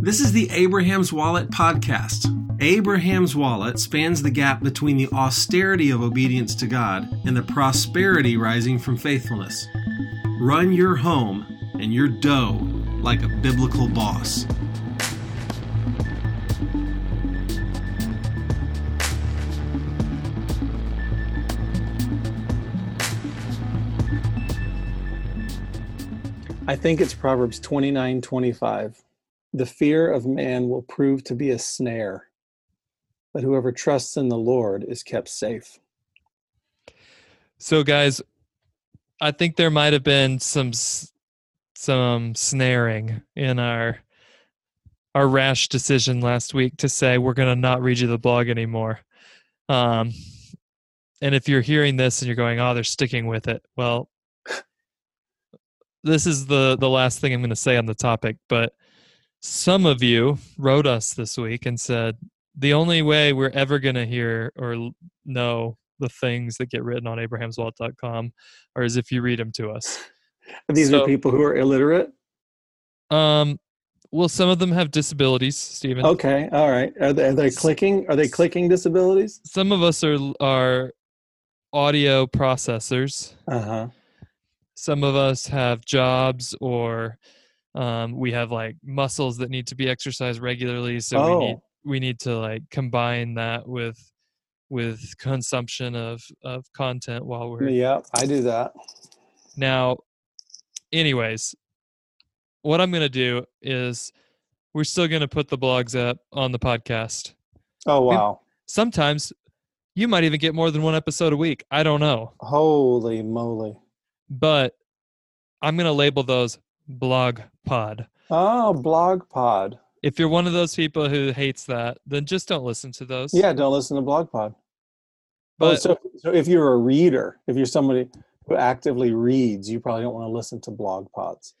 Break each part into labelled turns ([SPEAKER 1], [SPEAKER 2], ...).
[SPEAKER 1] This is the Abraham's Wallet podcast. Abraham's Wallet spans the gap between the austerity of obedience to God and the prosperity rising from faithfulness. Run your home and your dough like a biblical boss.
[SPEAKER 2] I think it's Proverbs 29 25. The fear of man will prove to be a snare, but whoever trusts in the Lord is kept safe.
[SPEAKER 3] So, guys, I think there might have been some some snaring in our our rash decision last week to say we're going to not read you the blog anymore. Um, and if you're hearing this and you're going, "Oh, they're sticking with it," well, this is the the last thing I'm going to say on the topic, but some of you wrote us this week and said the only way we're ever going to hear or know the things that get written on abrahamswallet.com are as if you read them to us.
[SPEAKER 2] These so, are people who are illiterate.
[SPEAKER 3] Um, well, some of them have disabilities, Stephen.
[SPEAKER 2] Okay, all right. Are they, are they clicking? Are they clicking disabilities?
[SPEAKER 3] Some of us are are audio processors.
[SPEAKER 2] Uh huh
[SPEAKER 3] some of us have jobs or um, we have like muscles that need to be exercised regularly so oh. we need we need to like combine that with with consumption of of content while we're
[SPEAKER 2] yeah i do that.
[SPEAKER 3] Now anyways what i'm going to do is we're still going to put the blogs up on the podcast.
[SPEAKER 2] Oh wow.
[SPEAKER 3] sometimes you might even get more than one episode a week i don't know.
[SPEAKER 2] Holy moly.
[SPEAKER 3] But I'm going to label those blog pod.
[SPEAKER 2] Oh, blog pod.
[SPEAKER 3] If you're one of those people who hates that, then just don't listen to those.
[SPEAKER 2] Yeah, don't listen to blog pod. Oh, but oh, so, so if you're a reader, if you're somebody who actively reads, you probably don't want to listen to blog pods.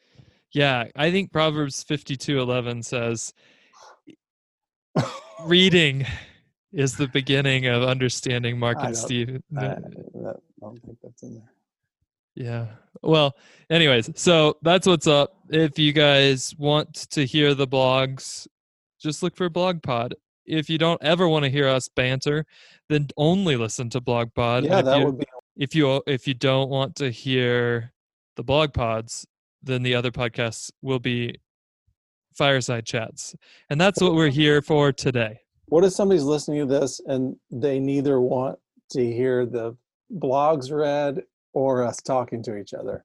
[SPEAKER 3] Yeah, I think Proverbs 52:11 says reading is the beginning of understanding Mark and Steve.
[SPEAKER 2] I, I don't think that's in there.
[SPEAKER 3] Yeah. Well, anyways, so that's what's up. If you guys want to hear the blogs, just look for Blog Pod. If you don't ever want to hear us banter, then only listen to Blog Pod.
[SPEAKER 2] Yeah, that
[SPEAKER 3] you,
[SPEAKER 2] would be.
[SPEAKER 3] If you if you don't want to hear the blog pods, then the other podcasts will be fireside chats, and that's what we're here for today.
[SPEAKER 2] What if somebody's listening to this and they neither want to hear the blogs read or us talking to each other.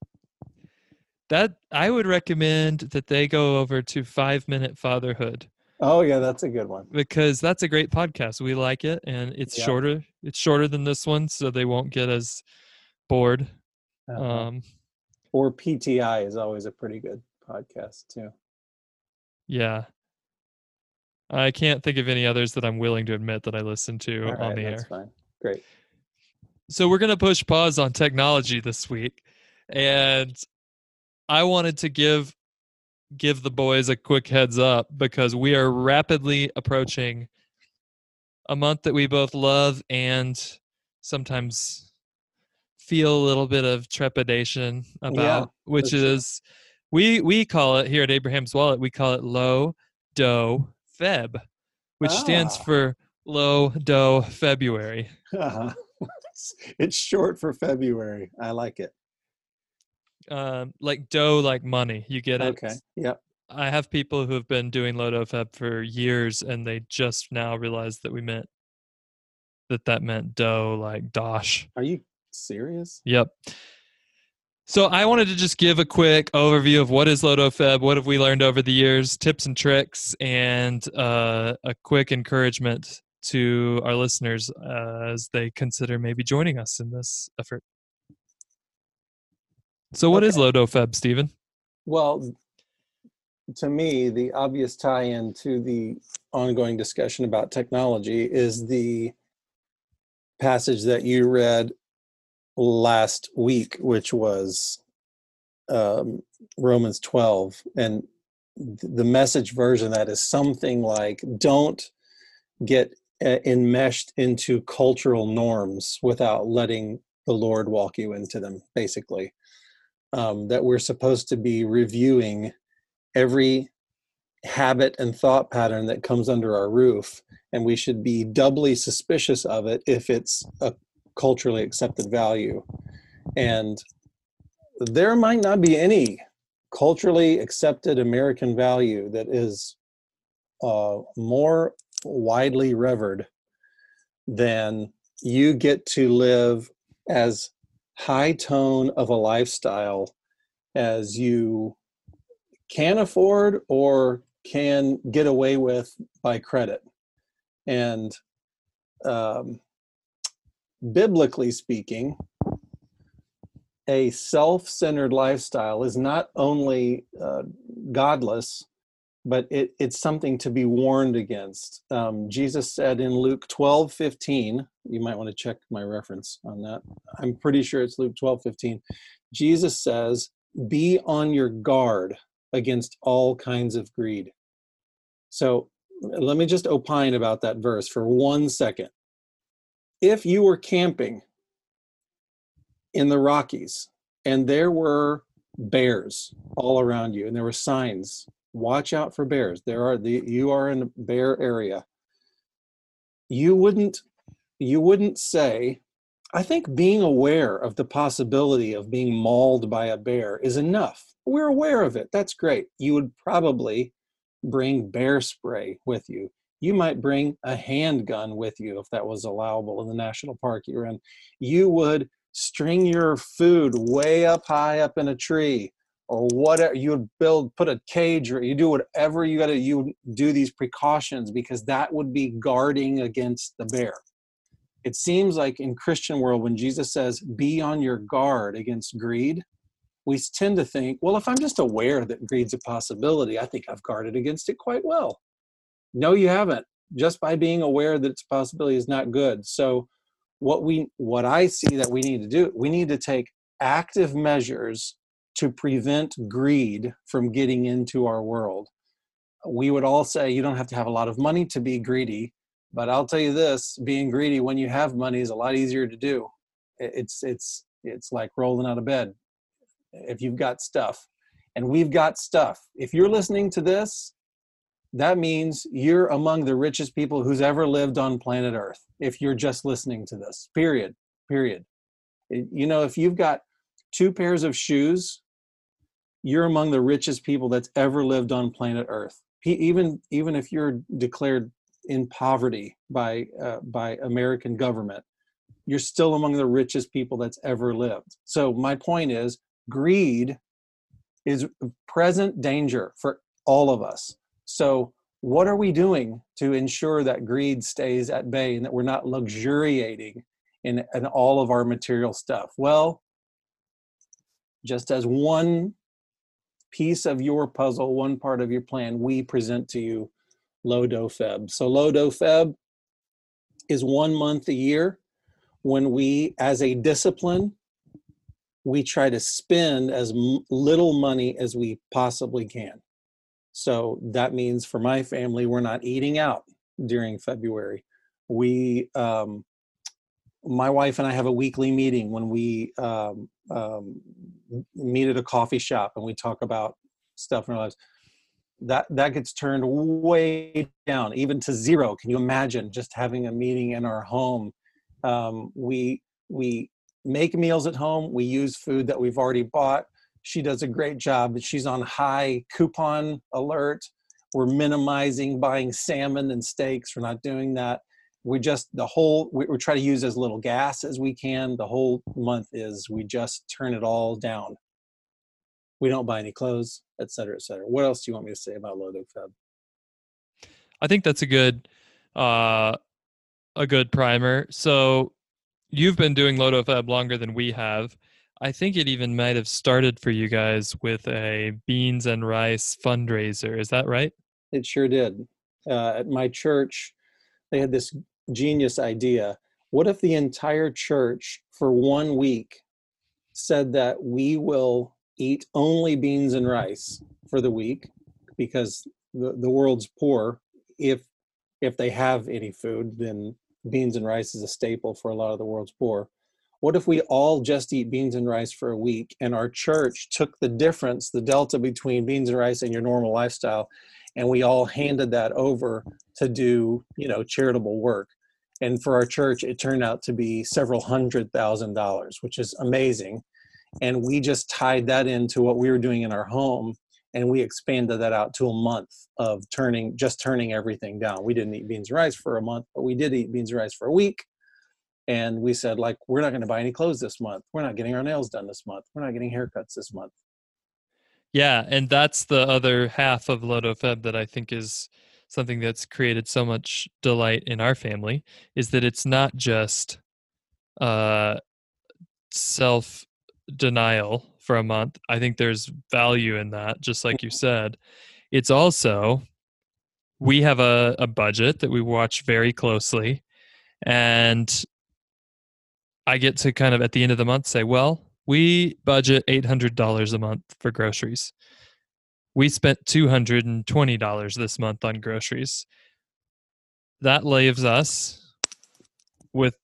[SPEAKER 3] That I would recommend that they go over to Five Minute Fatherhood.
[SPEAKER 2] Oh yeah, that's a good one.
[SPEAKER 3] Because that's a great podcast. We like it and it's yeah. shorter. It's shorter than this one, so they won't get as bored. Uh-huh. Um
[SPEAKER 2] or PTI is always a pretty good podcast too.
[SPEAKER 3] Yeah. I can't think of any others that I'm willing to admit that I listen to
[SPEAKER 2] right,
[SPEAKER 3] on the air. that's.
[SPEAKER 2] Fine. Great
[SPEAKER 3] so we're going to push pause on technology this week and i wanted to give give the boys a quick heads up because we are rapidly approaching a month that we both love and sometimes feel a little bit of trepidation about yeah, which is we we call it here at abraham's wallet we call it low dough feb which ah. stands for low dough february.
[SPEAKER 2] Uh-huh it's short for February. I like it.
[SPEAKER 3] Um, like dough, like money. You get it.
[SPEAKER 2] Okay. Yep.
[SPEAKER 3] I have people who have been doing Lodo Feb for years, and they just now realized that we meant that that meant dough, like dosh.
[SPEAKER 2] Are you serious?
[SPEAKER 3] Yep. So I wanted to just give a quick overview of what is Lodo Feb, what have we learned over the years, tips and tricks, and uh, a quick encouragement to our listeners uh, as they consider maybe joining us in this effort. So, what okay. is LodoFeb, Stephen?
[SPEAKER 2] Well, to me, the obvious tie in to the ongoing discussion about technology is the passage that you read last week, which was um, Romans 12. And the message version that is something like, don't get enmeshed into cultural norms without letting the Lord walk you into them, basically. Um, that we're supposed to be reviewing every habit and thought pattern that comes under our roof and we should be doubly suspicious of it if it's a culturally accepted value and there might not be any culturally accepted american value that is uh, more widely revered then you get to live as high tone of a lifestyle as you can afford or can get away with by credit. And um, biblically speaking, a self centered lifestyle is not only uh, godless, but it, it's something to be warned against. Um, Jesus said in Luke 12 15, you might want to check my reference on that. I'm pretty sure it's Luke 12 15. Jesus says, Be on your guard against all kinds of greed. So let me just opine about that verse for one second. If you were camping in the Rockies and there were bears all around you and there were signs watch out for bears. There are the you are in a bear area. You wouldn't you wouldn't say i think being aware of the possibility of being mauled by a bear is enough. We're aware of it. That's great. You would probably bring bear spray with you. You might bring a handgun with you if that was allowable in the national park you're in. You would string your food way up high up in a tree or whatever you build put a cage or you do whatever you got to you do these precautions because that would be guarding against the bear. It seems like in christian world when jesus says be on your guard against greed we tend to think well if i'm just aware that greed's a possibility i think i've guarded against it quite well. No you haven't. Just by being aware that it's a possibility is not good. So what we what i see that we need to do we need to take active measures to prevent greed from getting into our world. We would all say you don't have to have a lot of money to be greedy, but I'll tell you this, being greedy when you have money is a lot easier to do. It's it's it's like rolling out of bed if you've got stuff. And we've got stuff. If you're listening to this, that means you're among the richest people who's ever lived on planet Earth. If you're just listening to this, period, period. You know, if you've got two pairs of shoes you're among the richest people that's ever lived on planet Earth. Even even if you're declared in poverty by uh, by American government, you're still among the richest people that's ever lived. So my point is, greed is present danger for all of us. So what are we doing to ensure that greed stays at bay and that we're not luxuriating in, in all of our material stuff? Well, just as one piece of your puzzle, one part of your plan, we present to you Lo-Do-Feb. So Lo-Do-Feb is one month a year when we, as a discipline, we try to spend as little money as we possibly can. So that means for my family, we're not eating out during February. We, um, my wife and I have a weekly meeting when we um, um, meet at a coffee shop and we talk about stuff in our lives that that gets turned way down even to zero. Can you imagine just having a meeting in our home? Um, we we make meals at home. We use food that we've already bought. She does a great job but she's on high coupon alert. We're minimizing buying salmon and steaks. We're not doing that we just the whole we, we try to use as little gas as we can. The whole month is we just turn it all down. We don't buy any clothes et cetera et cetera. What else do you want me to say about Lo-Do-Feb
[SPEAKER 3] i think that's a good uh a good primer. So you've been doing Lo-Do-Feb longer than we have. I think it even might have started for you guys with a beans and rice fundraiser. Is that right?
[SPEAKER 2] It sure did. Uh, at my church they had this genius idea. What if the entire church for one week said that we will eat only beans and rice for the week because the, the world's poor if if they have any food then beans and rice is a staple for a lot of the world's poor what if we all just eat beans and rice for a week and our church took the difference the delta between beans and rice and your normal lifestyle and we all handed that over to do you know charitable work. And for our church it turned out to be several hundred thousand dollars which is amazing. And we just tied that into what we were doing in our home and we expanded that out to a month of turning just turning everything down. We didn't eat beans and rice for a month but we did eat beans and rice for a week. And we said like we're not going to buy any clothes this month. We're not getting our nails done this month. We're not getting haircuts this month
[SPEAKER 3] yeah and that's the other half of lodo feb that i think is something that's created so much delight in our family is that it's not just uh self denial for a month. I think there's value in that just like you said. It's also we have a, a budget that we watch very closely and I get to kind of at the end of the month say, well, we budget $800 a month for groceries. We spent $220 this month on groceries. That leaves us with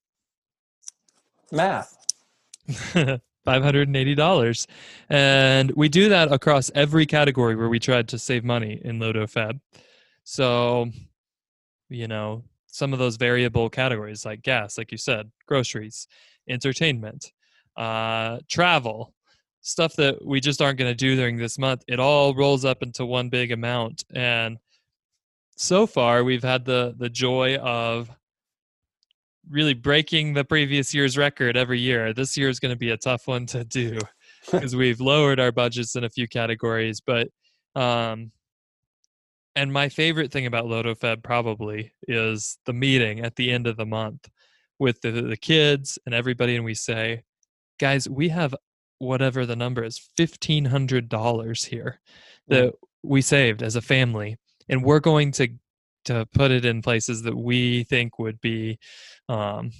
[SPEAKER 2] math
[SPEAKER 3] $580. And we do that across every category where we tried to save money in Lodo Feb. So, you know, some of those variable categories like gas, like you said, groceries, entertainment, uh, travel, stuff that we just aren't going to do during this month. It all rolls up into one big amount. And so far, we've had the the joy of really breaking the previous year's record every year. This year is going to be a tough one to do because we've lowered our budgets in a few categories, but um, and my favorite thing about LodoFeb probably is the meeting at the end of the month with the, the kids and everybody, and we say, guys, we have whatever the number is, fifteen hundred dollars here that we saved as a family, and we're going to to put it in places that we think would be um,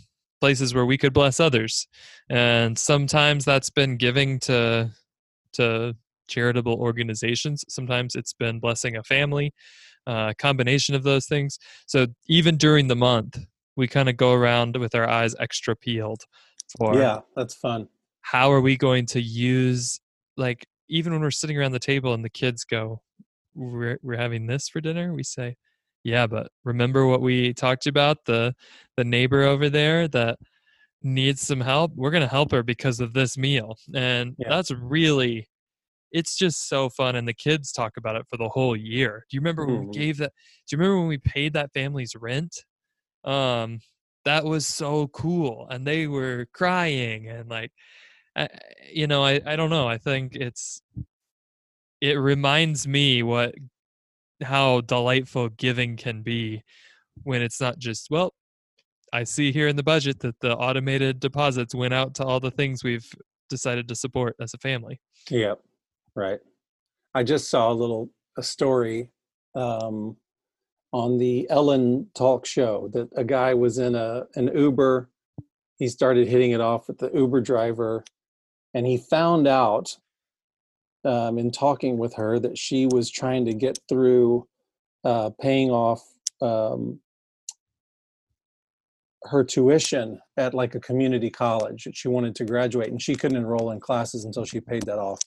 [SPEAKER 3] places where we could bless others, and sometimes that's been giving to to charitable organizations. Sometimes it's been blessing a family, a uh, combination of those things. So even during the month, we kind of go around with our eyes extra peeled for
[SPEAKER 2] yeah, that's fun.
[SPEAKER 3] How are we going to use like even when we're sitting around the table and the kids go, "We're we're having this for dinner," we say, "Yeah, but remember what we talked about the the neighbor over there that." needs some help we're going to help her because of this meal and yeah. that's really it's just so fun and the kids talk about it for the whole year do you remember when we mm-hmm. gave that do you remember when we paid that family's rent um that was so cool and they were crying and like I, you know I, I don't know i think it's it reminds me what how delightful giving can be when it's not just well i see here in the budget that the automated deposits went out to all the things we've decided to support as a family
[SPEAKER 2] yep Right. I just saw a little a story um, on the Ellen talk show that a guy was in a an Uber. He started hitting it off with the Uber driver, and he found out um, in talking with her that she was trying to get through uh, paying off um, her tuition at like a community college. That she wanted to graduate, and she couldn't enroll in classes until she paid that off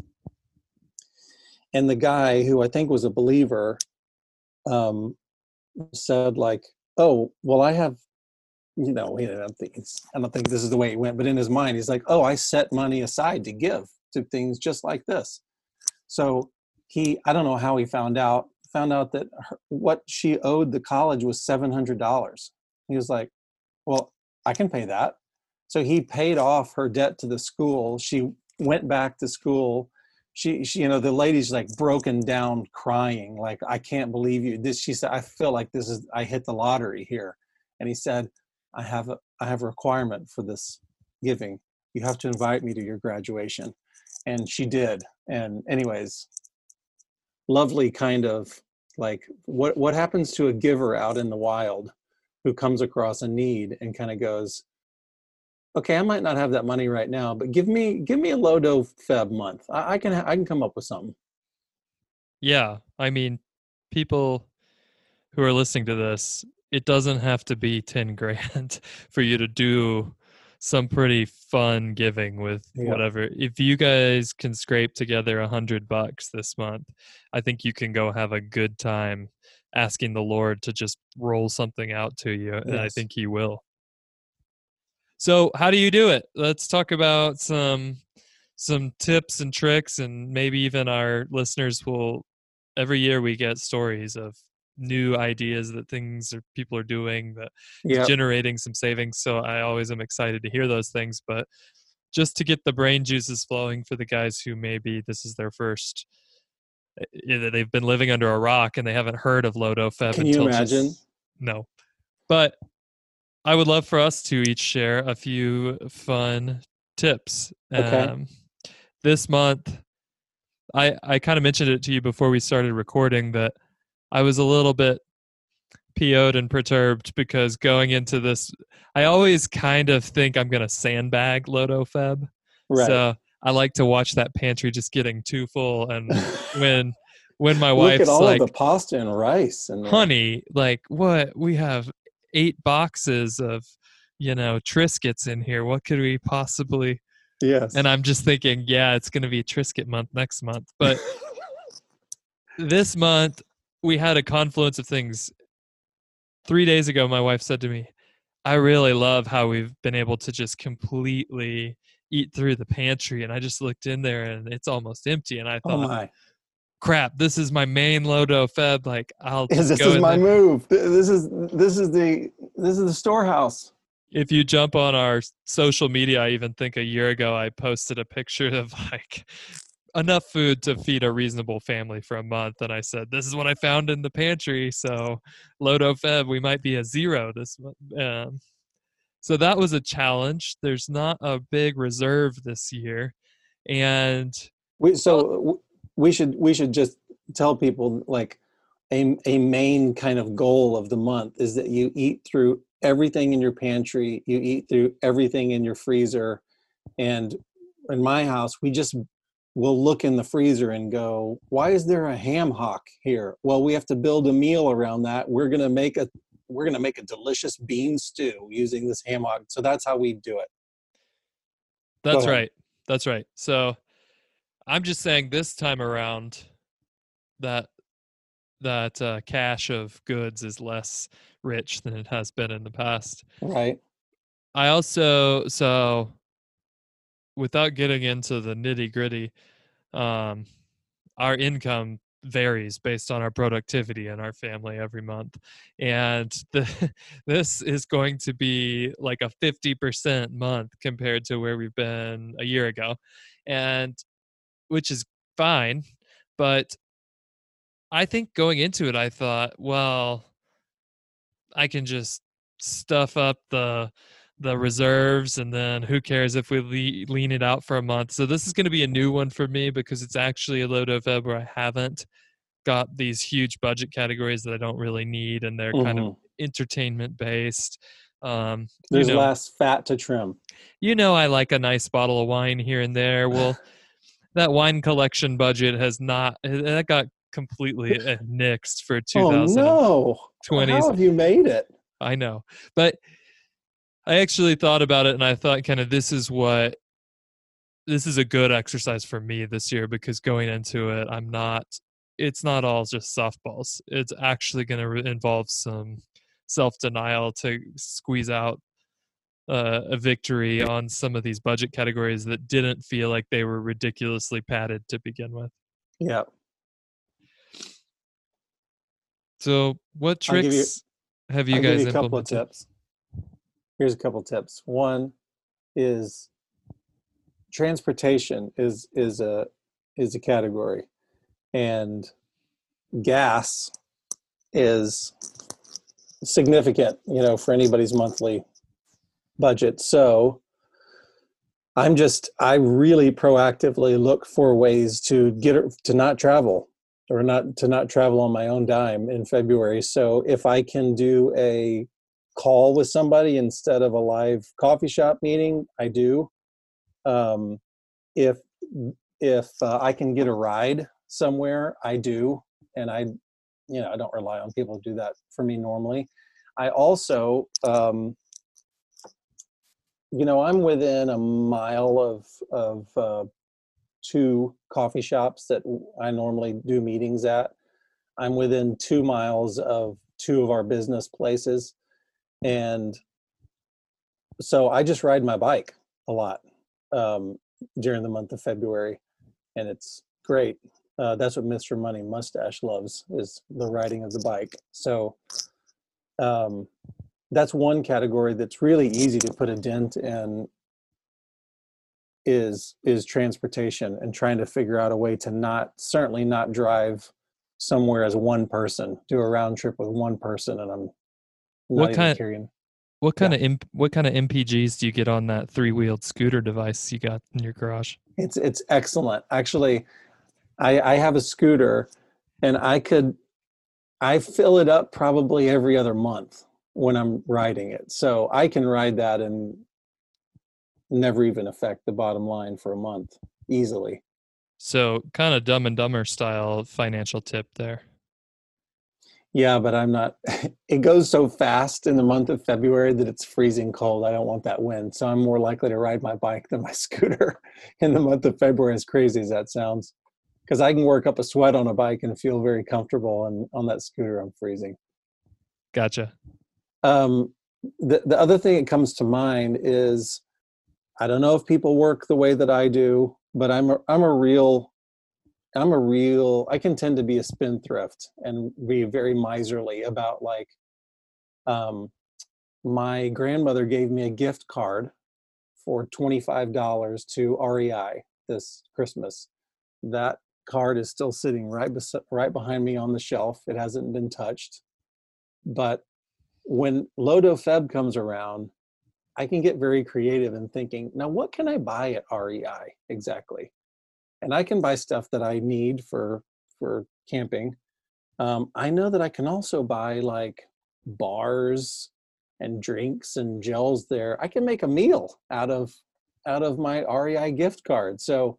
[SPEAKER 2] and the guy who I think was a believer um, said like, "Oh, well, I have." You know, I don't think I don't think this is the way he went, but in his mind, he's like, "Oh, I set money aside to give to things just like this." So he, I don't know how he found out, found out that her, what she owed the college was seven hundred dollars. He was like, "Well, I can pay that." So he paid off her debt to the school. She went back to school she, she, you know the lady's like broken down crying like i can't believe you. This she said i feel like this is i hit the lottery here. And he said i have a i have a requirement for this giving. You have to invite me to your graduation. And she did. And anyways lovely kind of like what what happens to a giver out in the wild who comes across a need and kind of goes okay, I might not have that money right now, but give me give me a Lodo Feb month. I, I can I can come up with something.
[SPEAKER 3] Yeah, I mean, people who are listening to this, it doesn't have to be ten grand for you to do some pretty fun giving with
[SPEAKER 2] Yeah.
[SPEAKER 3] whatever. If you guys can scrape together a hundred bucks this month, I think you can go have a good time asking the Lord to just roll something out to you, and I think He will. So, how do you do it? Let's talk about some some tips and tricks, and maybe even our listeners will. Every year, we get stories of new ideas that things or people are doing that
[SPEAKER 2] Yeah.
[SPEAKER 3] generating some savings. So I always am excited to hear those things. But just to get the brain juices flowing for the guys who maybe this is their first, eh, eh, they've been living under a rock and they haven't heard of Lodo Feb.
[SPEAKER 2] Can you
[SPEAKER 3] until just-
[SPEAKER 2] imagine?
[SPEAKER 3] no. But I would love for us to each share a few fun tips.
[SPEAKER 2] Okay.
[SPEAKER 3] Um, this month, I I kind of mentioned it to you before we started recording that I was a little bit PO'd and perturbed because going into this, I always kind of think I'm going to sandbag Lodo Feb.
[SPEAKER 2] Right.
[SPEAKER 3] So I like to watch that pantry just getting too full. And when when my wife's Look
[SPEAKER 2] at all
[SPEAKER 3] like,
[SPEAKER 2] of the pasta and rice and
[SPEAKER 3] honey, like what? We have eight boxes of, you know, Triscuits in here. What could we possibly?
[SPEAKER 2] Yes.
[SPEAKER 3] And I'm just thinking, yeah, it's going to be Triscuit month next month. But this month, we had a confluence of things. Three days ago, my wife said to me, I really love how we've been able to just completely eat through the pantry. And I just looked in there and it's almost empty. And I
[SPEAKER 2] oh
[SPEAKER 3] thought,
[SPEAKER 2] my.
[SPEAKER 3] Crap, this is my main Lodo Feb. Like, I'll
[SPEAKER 2] This is my
[SPEAKER 3] there.
[SPEAKER 2] move. This is this is the this is the storehouse.
[SPEAKER 3] if you jump on our social media, I even think a year ago I posted a picture of like enough food to feed a reasonable family for a month, and I said, "This is what I found in the pantry." So, Lodo Feb, we might be a zero this month. Um, so that was a challenge. There's not a big reserve this year, and
[SPEAKER 2] We so we should we should just tell people like a a main kind of goal of the month is that you eat through everything in your pantry, you eat through everything in your freezer, and in my house we just will look in the freezer and go, why is there a ham hock here? Well, we have to build a meal around that. We're gonna make a we're gonna make a delicious bean stew using this ham hock. So that's how we do it.
[SPEAKER 3] That's right. That's right. So I'm just saying this time around that that uh, cache of goods is less rich than it has been in the past.
[SPEAKER 2] Right.
[SPEAKER 3] I also so without getting into the nitty gritty, um, our income varies based on our productivity and our family every month, and the, this is going to be like a fifty percent month compared to where we've been a year ago, and which is fine, but I think going into it, I thought, well, I can just stuff up the the reserves and then who cares if we le- lean it out for a month so this is going to be a new one for me because it's actually a load of where i haven't got these huge budget categories that i don't really need and they're kind of
[SPEAKER 2] Mhm.
[SPEAKER 3] entertainment based um
[SPEAKER 2] There's
[SPEAKER 3] you know,
[SPEAKER 2] less fat to trim.
[SPEAKER 3] you know i like a nice bottle of wine here and there well that wine collection budget has not that got completely nixed for
[SPEAKER 2] Oh
[SPEAKER 3] 2020
[SPEAKER 2] no! How have you made it?
[SPEAKER 3] I know. But I actually thought about it and I thought kind of this is what this is a good exercise for me this year because going into it I'm not it's not all just softballs. It's actually going to involve some self-denial to squeeze out uh, a victory on some of these budget categories that didn't feel like they were ridiculously padded to begin with.
[SPEAKER 2] Yeah.
[SPEAKER 3] So, what
[SPEAKER 2] I'll you-
[SPEAKER 3] tricks have you
[SPEAKER 2] I'll
[SPEAKER 3] guys
[SPEAKER 2] give you a couple of tips. Here's a couple of tips. One is transportation is is a is a category, and gas is significant. You know, for anybody's monthly budget. So I'm just I really proactively look for ways to get to not travel or not to not travel on my own dime in February. So if I can do a call with somebody instead of a live coffee shop meeting, I do. Um, if if uh, I can get a ride somewhere, I do, and I, you know, I don't rely on people to do that for me normally. I also um, you know, I'm within a mile of of uh, two coffee shops that I normally do meetings at. I'm within two miles of two of our business places, and so I just ride my bike a lot um, during the month of February, and it's great. Uh, that's what Mr. Money Mustache loves is the riding of the bike. So um, that's one category that's really easy to put a dent in is is transportation and trying to figure out a way to not certainly not drive somewhere as one person do a round trip with one person and i'm
[SPEAKER 3] what kind
[SPEAKER 2] carrying
[SPEAKER 3] what kind yeah. of imp, what kind of mpgs do you get on that three-wheeled scooter device you got in your garage?
[SPEAKER 2] It's it's excellent. Actually i i have a scooter and i could i fill it up probably every other month when i'm riding it so i can ride that and never even affect the bottom line for a month easily.
[SPEAKER 3] So, kind of dumb and dumber style financial tip there.
[SPEAKER 2] Yeah, but I'm not. It goes so fast in the month of February that it's freezing cold. I don't want that wind. So I'm more likely to ride my bike than my scooter in the month of February, as crazy as that sounds. Because I can work up a sweat on a bike and feel very comfortable. And on that scooter, I'm freezing.
[SPEAKER 3] Gotcha.
[SPEAKER 2] Um, the, the other thing that comes to mind is I don't know if people work the way that I do, but I'm a, I'm a real I'm a real I can tend to be a spendthrift and be very miserly about like um my grandmother gave me a gift card for $25 to REI this Christmas. That card is still sitting right bes- right behind me on the shelf. It hasn't been touched. But when Lodo Feb comes around, I can get very creative in thinking, now what can I buy at REI exactly? And I can buy stuff that I need for for camping. Um, I know that I can also buy like bars and drinks and gels there. I can make a meal out of out of my REI gift card. So,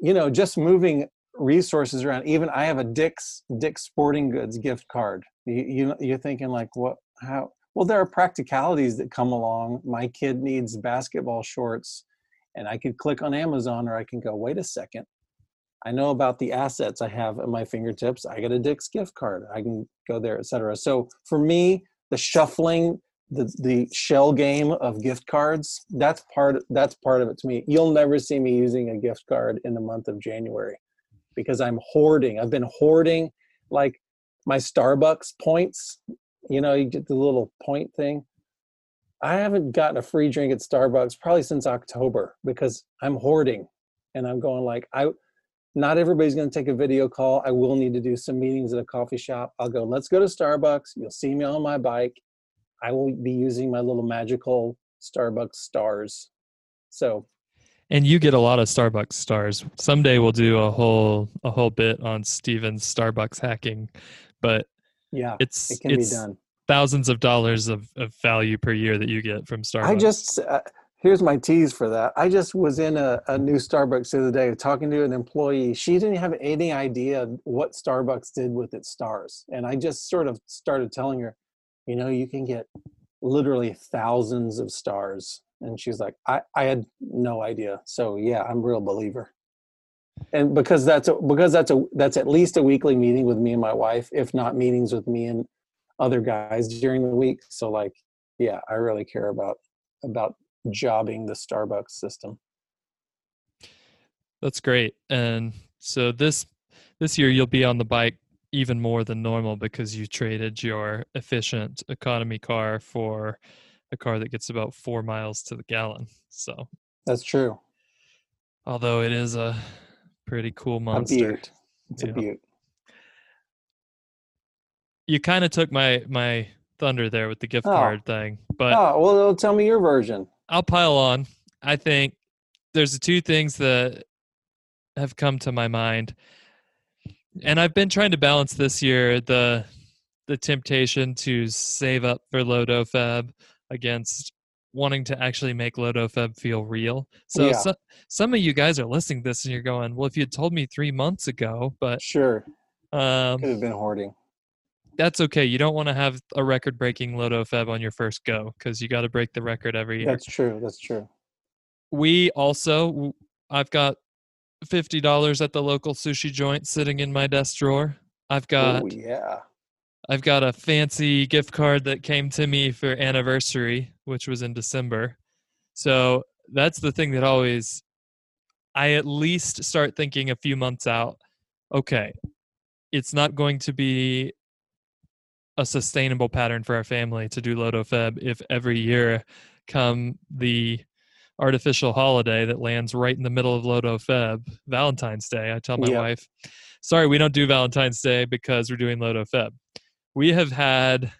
[SPEAKER 2] you know, just moving resources around. Even I have a Dick's Dick's Sporting Goods gift card. You, you you're thinking like, what? How? well there are practicalities that come along. My kid needs basketball shorts and i could click on amazon or i can go wait a second. I know about the assets i have at my fingertips. I get a dick's gift card. I can go there etc so for me the shuffling the the shell game of gift cards that's part that's part of it to me. You'll never see me using a gift card in the month of january because i'm hoarding. I've been hoarding like my starbucks points you know, you get the little point thing. I haven't gotten a free drink at Starbucks probably since October because I'm hoarding and I'm going like I not everybody's going to take a video call. I will need to do some meetings at a coffee shop. I'll go, let's go to Starbucks. You'll see me on my bike. I will be using my little magical Starbucks stars. So
[SPEAKER 3] and you get a lot of Starbucks stars. Someday we'll do a whole a whole bit on Steven's Starbucks hacking, but
[SPEAKER 2] yeah,
[SPEAKER 3] it's
[SPEAKER 2] it can
[SPEAKER 3] it's
[SPEAKER 2] be done.
[SPEAKER 3] Thousands of dollars of, of value per year that you get from Starbucks.
[SPEAKER 2] I just uh, here's my tease for that. I just was in a, a new Starbucks the other day talking to an employee. She didn't have any idea what Starbucks did with its stars, and I just sort of started telling her, you know, you can get literally thousands of stars and she's like i i had no idea so yeah i'm a real believer and because that's a, because that's a that's at least a weekly meeting with me and my wife if not meetings with me and other guys during the week. So like yeah i really care about about jobbing the starbucks system.
[SPEAKER 3] That's great. And so this this year you'll be on the bike even more than normal because you traded your efficient economy car for a car that gets about four miles to the gallon. So
[SPEAKER 2] that's true.
[SPEAKER 3] although it is a Pretty cool monster.
[SPEAKER 2] A beaut. It's yeah. a beaut.
[SPEAKER 3] You kind of took my my thunder there with the gift oh. card thing, but
[SPEAKER 2] oh well, tell me your version.
[SPEAKER 3] I'll pile on. I think there's two things that have come to my mind, and I've been trying to balance this year the the temptation to save up for Lodo Feb against wanting to actually make Lodofeb feel real. So, yeah. so, some of you guys are listening to this and you're going, well, if you had told me three months ago, but
[SPEAKER 2] sure,
[SPEAKER 3] um,
[SPEAKER 2] could have been hoarding.
[SPEAKER 3] that's okay. You don't want to have a record breaking Lodo Feb on your first go because you got to break the record every year.
[SPEAKER 2] That's true. That's true.
[SPEAKER 3] We also, I've got $50 at the local sushi joint sitting in my desk drawer. I've got,
[SPEAKER 2] oh yeah.
[SPEAKER 3] I've got a fancy gift card that came to me for anniversary, which was in December. So that's the thing that always, I at least start thinking a few months out. Okay, it's not going to be a sustainable pattern for our family to do Lodo Feb if every year come the artificial holiday that lands right in the middle of Lodo Feb, Valentine's Day. I tell my
[SPEAKER 2] Yeah.
[SPEAKER 3] wife, sorry, we don't do Valentine's Day because we're doing Lodo Feb. We have had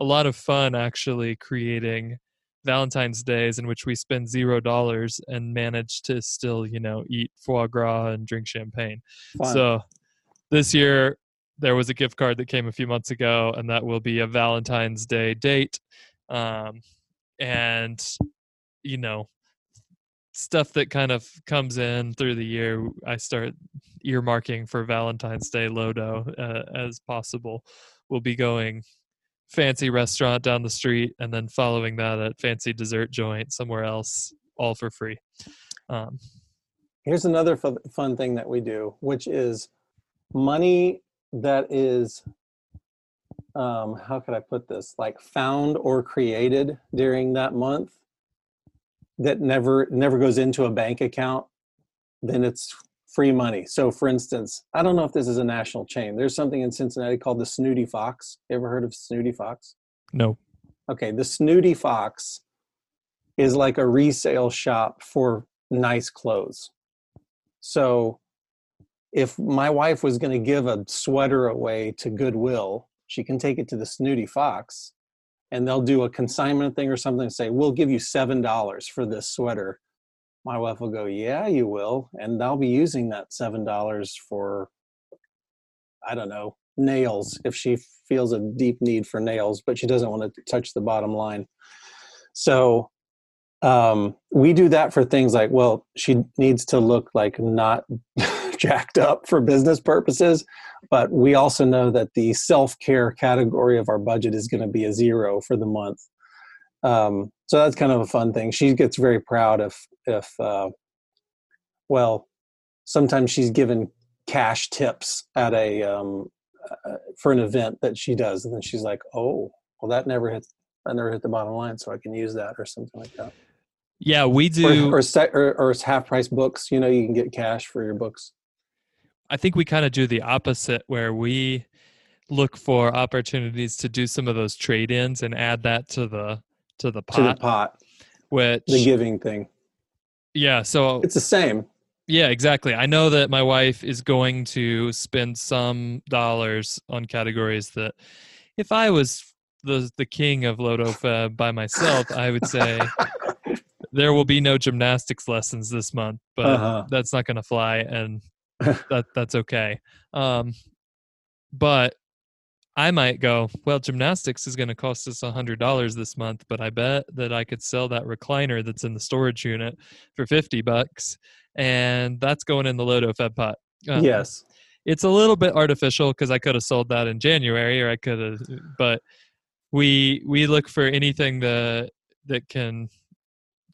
[SPEAKER 3] a lot of fun actually creating Valentine's Days in which we spend zero dollars and manage to still, you know, eat foie gras and drink champagne.
[SPEAKER 2] Fun.
[SPEAKER 3] So this year there was a gift card that came a few months ago, and that will be a Valentine's Day date. Um, and you know, stuff that kind of comes in through the year, I start earmarking for Valentine's Day Lodo uh, as possible. We'll be going fancy restaurant down the street, and then following that at fancy dessert joint somewhere else, all for free. Um,
[SPEAKER 2] Here's another fu- fun thing that we do, which is money that is, um, how could I put this? Like found or created during that month that never never goes into a bank account. Then it's free money. So, for instance, I don't know if this is a national chain. There's something in Cincinnati called the Snooty Fox. You ever heard of Snooty Fox?
[SPEAKER 3] no,
[SPEAKER 2] Okay, the Snooty Fox is like a resale shop for nice clothes. So if my wife was going to give a sweater away to Goodwill, she can take it to the Snooty Fox and they'll do a consignment thing or something and say, We'll give you $7 for this sweater. My wife will go, Yeah, you will. And I'll be using that $7 for, I don't know, nails if she feels a deep need for nails, but she doesn't want to touch the bottom line. So um, we do that for things like, well, she needs to look like not jacked up for business purposes, but we also know that the self care category of our budget is going to be a zero for the month. Um, so that's kind of a fun thing. She gets very proud if, if, uh, well, sometimes she's given cash tips at a, um, uh, for an event that she does. And then she's like, oh, well, that never hit, I never hit the bottom line. So I can use that or something like that.
[SPEAKER 3] yeah, we do.
[SPEAKER 2] Or, or, sec- or, or half price books. You know, you can get cash for your books.
[SPEAKER 3] I think we kind of do the opposite where we look for opportunities to do some of those trade-ins and add that to the to the pot.
[SPEAKER 2] to the
[SPEAKER 3] pot, which
[SPEAKER 2] the giving thing.
[SPEAKER 3] yeah, so
[SPEAKER 2] It's the same.
[SPEAKER 3] yeah, exactly. I know that my wife is going to spend some dollars on categories that if I was the the king of Lodo Feb by myself, I would say there will be no gymnastics lessons this month, but
[SPEAKER 2] Uh-huh.
[SPEAKER 3] that's not going to fly and that that's okay. Um but I might go, well, gymnastics is going to cost us a hundred dollars this month, but I bet that I could sell that recliner that's in the storage unit for fifty bucks, and that's going in the Lodo Feb pot. Um,
[SPEAKER 2] yes.
[SPEAKER 3] it's a little bit artificial because I could have sold that in January, or I could have, but we we look for anything that that can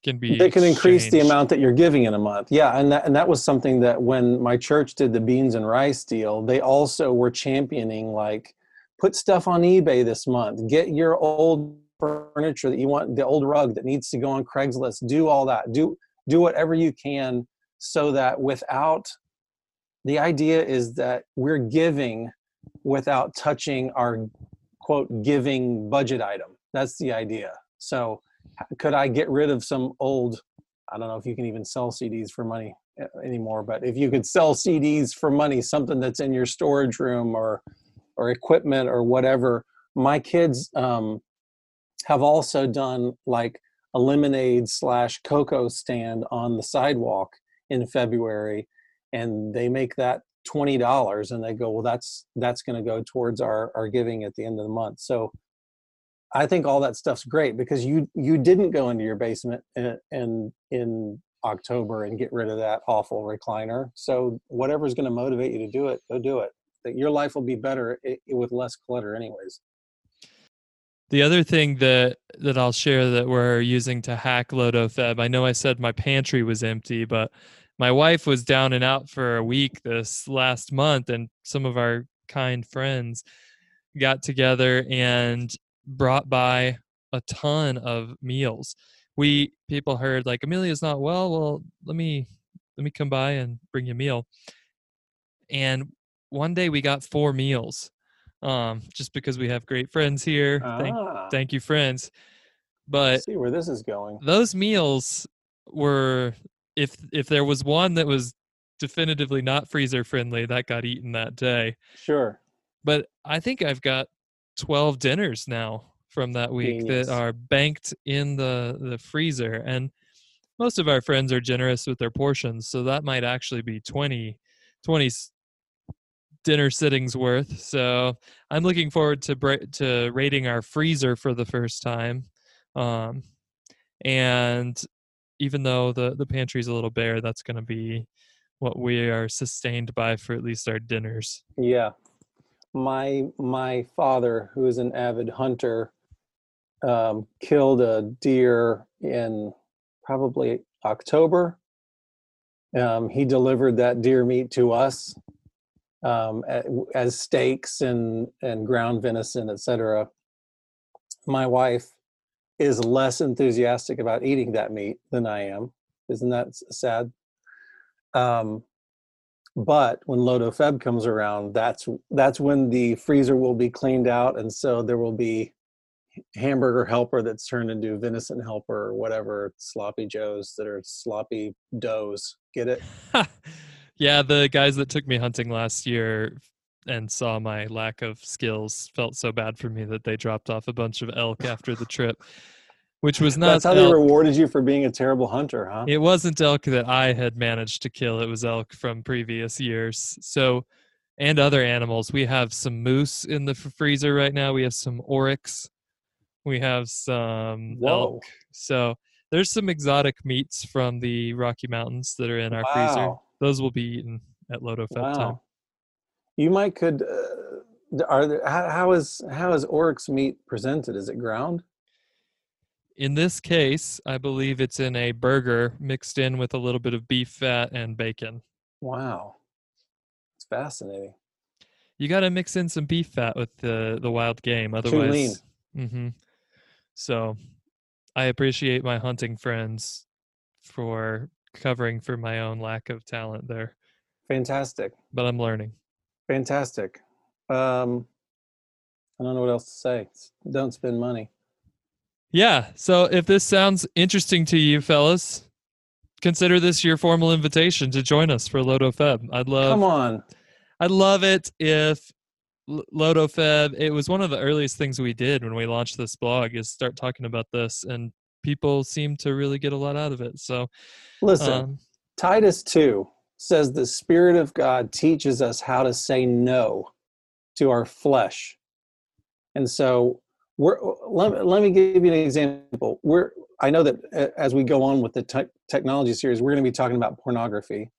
[SPEAKER 3] can be
[SPEAKER 2] They can increase the amount that you're giving in a month. Yeah, and that and that was something that when my church did the beans and rice deal, they also were championing like put stuff on eBay this month. Get your old furniture that you want, the old rug that needs to go on Craigslist. Do all that. Do do whatever you can so that without the idea is that we're giving without touching our quote giving budget item. That's the idea. So could I get rid of some old I don't know if you can even sell CDs for money uh, anymore, but if you could sell CDs for money, something that's in your storage room or or equipment or whatever. My kids um, have also done like a lemonade slash cocoa stand on the sidewalk in February, and they make that twenty dollars, and they go, well, that's that's going to go towards our our giving at the end of the month. So I think all that stuff's great because you you didn't go into your basement in in, in October and get rid of that awful recliner. So whatever's going to motivate you to do it, go do it. That your life will be better with less clutter anyways
[SPEAKER 3] The other thing that that I'll share that we're using to hack LodoFeb, I know I said my pantry was empty, but my wife was down and out for a week this last month, and some of our kind friends got together and brought by a ton of meals. We people heard like Amelia's not well. Well, let me let me come by and bring you a meal. And one day we got four meals, um, just because we have great friends here. Thank
[SPEAKER 2] ah,
[SPEAKER 3] thank you friends but
[SPEAKER 2] see where this is going
[SPEAKER 3] those meals were if if there was one that was definitively not freezer friendly that got eaten that day
[SPEAKER 2] sure
[SPEAKER 3] but i think i've got 12 dinners now from that week
[SPEAKER 2] Genius.
[SPEAKER 3] that are banked in the the freezer and most of our friends are generous with their portions so that might actually be 20 20 s- dinner sittings worth so i'm looking forward to bra- to rating our freezer for the first time um and even though the the pantry's a little bare that's going to be what we are sustained by for at least our dinners
[SPEAKER 2] Yeah. My my father, who is an avid hunter, um, killed a deer in probably October. Um, he delivered that deer meat to us um, as steaks and and ground venison, etc. My wife is less enthusiastic about eating that meat than I am. Isn't that sad? Um, but when Lodo Feb comes around, that's that's when the freezer will be cleaned out, and so there will be hamburger helper that's turned into venison helper or whatever sloppy joes that are sloppy doughs. Get it?
[SPEAKER 3] yeah, the guys that took me hunting last year and saw my lack of skills felt so bad for me that they dropped off a bunch of elk after the trip, which was not
[SPEAKER 2] That's how they rewarded you for being a terrible hunter, huh?
[SPEAKER 3] It wasn't elk that I had managed to kill. It was elk from previous years. So, and other animals. We have some moose in the freezer right now. We have some oryx. We have some
[SPEAKER 2] Whoa!
[SPEAKER 3] elk. So there's some exotic meats from the Rocky Mountains that are in our freezer. Those will be eaten at Lodo Feb time.
[SPEAKER 2] Wow! You might could. Uh, are there, how, how is how is oryx meat presented? Is it ground?
[SPEAKER 3] In this case, I believe it's in a burger mixed in with a little bit of beef fat and bacon.
[SPEAKER 2] Wow, it's fascinating.
[SPEAKER 3] You got to mix in some beef fat with the the wild game,
[SPEAKER 2] lean.
[SPEAKER 3] otherwise. hmm So, I appreciate my hunting friends for covering for my own lack of talent there,
[SPEAKER 2] Fantastic.
[SPEAKER 3] but I'm learning.
[SPEAKER 2] Fantastic. Um, I don't know what else to say. Don't spend money.
[SPEAKER 3] Yeah. So if this sounds interesting to you, fellas, consider this your formal invitation to join us for Lodo Feb. I'd love
[SPEAKER 2] Come on.
[SPEAKER 3] I'd love it if Lodo Feb. It was one of the earliest things we did when we launched this blog is start talking about this, and people seem to really get a lot out of it. So,
[SPEAKER 2] Listen,
[SPEAKER 3] um,
[SPEAKER 2] Titus 2 says the Spirit of God teaches us how to say no to our flesh. And so we're let, let me give you an example. We're I know that as we go on with the tech technology series, we're going to be talking about pornography.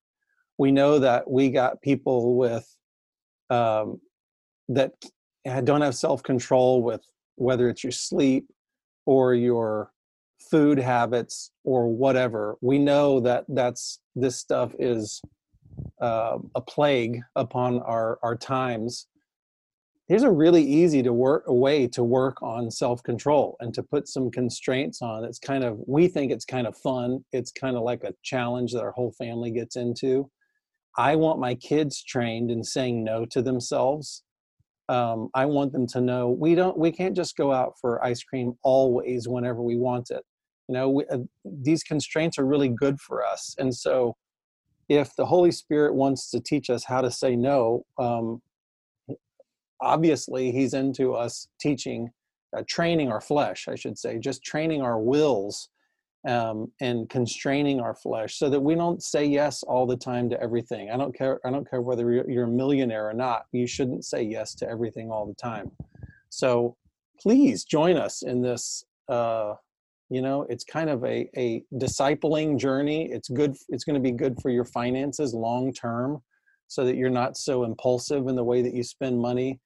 [SPEAKER 2] We know that we got people with um, that don't have self control with whether it's your sleep or your food habits or whatever. We know that that's this stuff is uh, a plague upon our our times. Here's a really easy to work a way to work on self control and to put some constraints on. It's kind of we think it's kind of fun. It's kind of like a challenge that our whole family gets into. I want my kids trained in saying no to themselves. Um, I want them to know we don't we can't just go out for ice cream always whenever we want it. You know, we, uh, these constraints are really good for us, and so if the Holy Spirit wants to teach us how to say no, um, obviously He's into us teaching, uh, training our flesh, I should say, just training our wills um, and constraining our flesh so that we don't say yes all the time to everything. I don't care. I don't care whether you're, a millionaire or not. You shouldn't say yes to everything all the time. So please join us in this. Uh, you know, it's kind of a a discipling journey. It's good. It's going to be good for your finances long term. so that you're not so impulsive in the way that you spend money.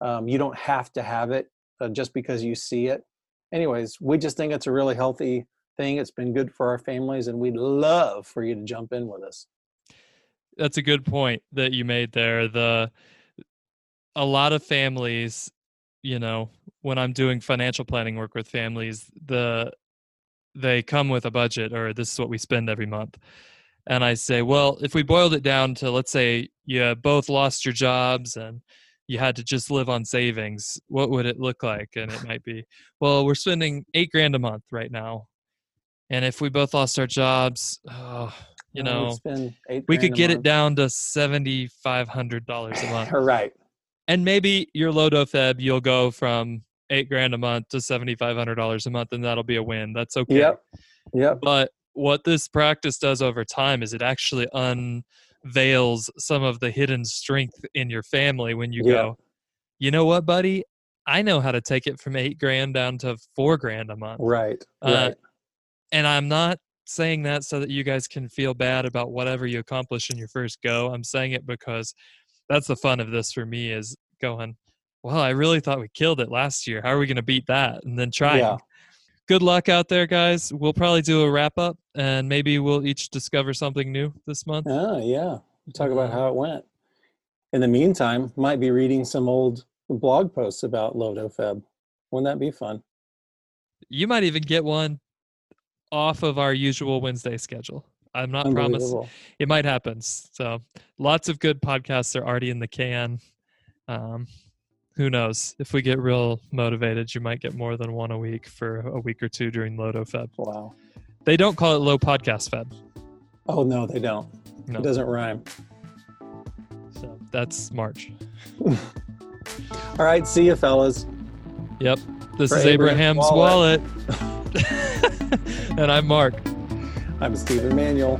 [SPEAKER 2] Um, you don't have to have it uh, just because you see it. Anyways, we just think it's a really healthy thing. It's been good for our families, and we'd love for you to jump in with us.
[SPEAKER 3] That's a good point that you made there. The a lot of families, you know, when I'm doing financial planning work with families, the they come with a budget or this is what we spend every month. And I say, well, if we boiled it down to let's say you both lost your jobs and you had to just live on savings, what would it look like? And it might be, well, we're spending eight grand a month right now. And if we both lost our jobs, oh, you know, we could get it down to seventy five hundred dollars a month.
[SPEAKER 2] right.
[SPEAKER 3] And maybe your Lodo Feb, you'll go from eight grand a month to seventy five hundred dollars a month, and that'll be a win. That's okay.
[SPEAKER 2] Yep. Yep.
[SPEAKER 3] But what this practice does over time is it actually unveils some of the hidden strength in your family when you go, you know what, buddy? I know how to take it from eight grand down to four grand a month.
[SPEAKER 2] Right.
[SPEAKER 3] Uh,
[SPEAKER 2] right.
[SPEAKER 3] And I'm not saying that so that you guys can feel bad about whatever you accomplish in your first go. I'm saying it because that's the fun of this for me is going, well, I really thought we killed it last year. How are we going to beat that? And then try. Yeah. Good luck out there, guys. We'll probably do a wrap up and maybe we'll each discover something new this month.
[SPEAKER 2] Oh, yeah. talk about how it went. In the meantime, might be reading some old blog posts about Lodo Feb. Wouldn't that be fun?
[SPEAKER 3] You might even get one off of our usual Wednesday schedule. I'm not promising. It might happen. So lots of good podcasts are already in the can. Um, who knows? If we get real motivated, you might get more than one a week for a week or two during Lodo Feb.
[SPEAKER 2] Wow.
[SPEAKER 3] They don't call it low podcast fed.
[SPEAKER 2] Oh no, they don't. No. It doesn't rhyme.
[SPEAKER 3] So that's March.
[SPEAKER 2] All right, see you fellas.
[SPEAKER 3] Yep. This for is Abraham's, wallet. wallet. and I'm Mark.
[SPEAKER 2] I'm Stephen Emanuel.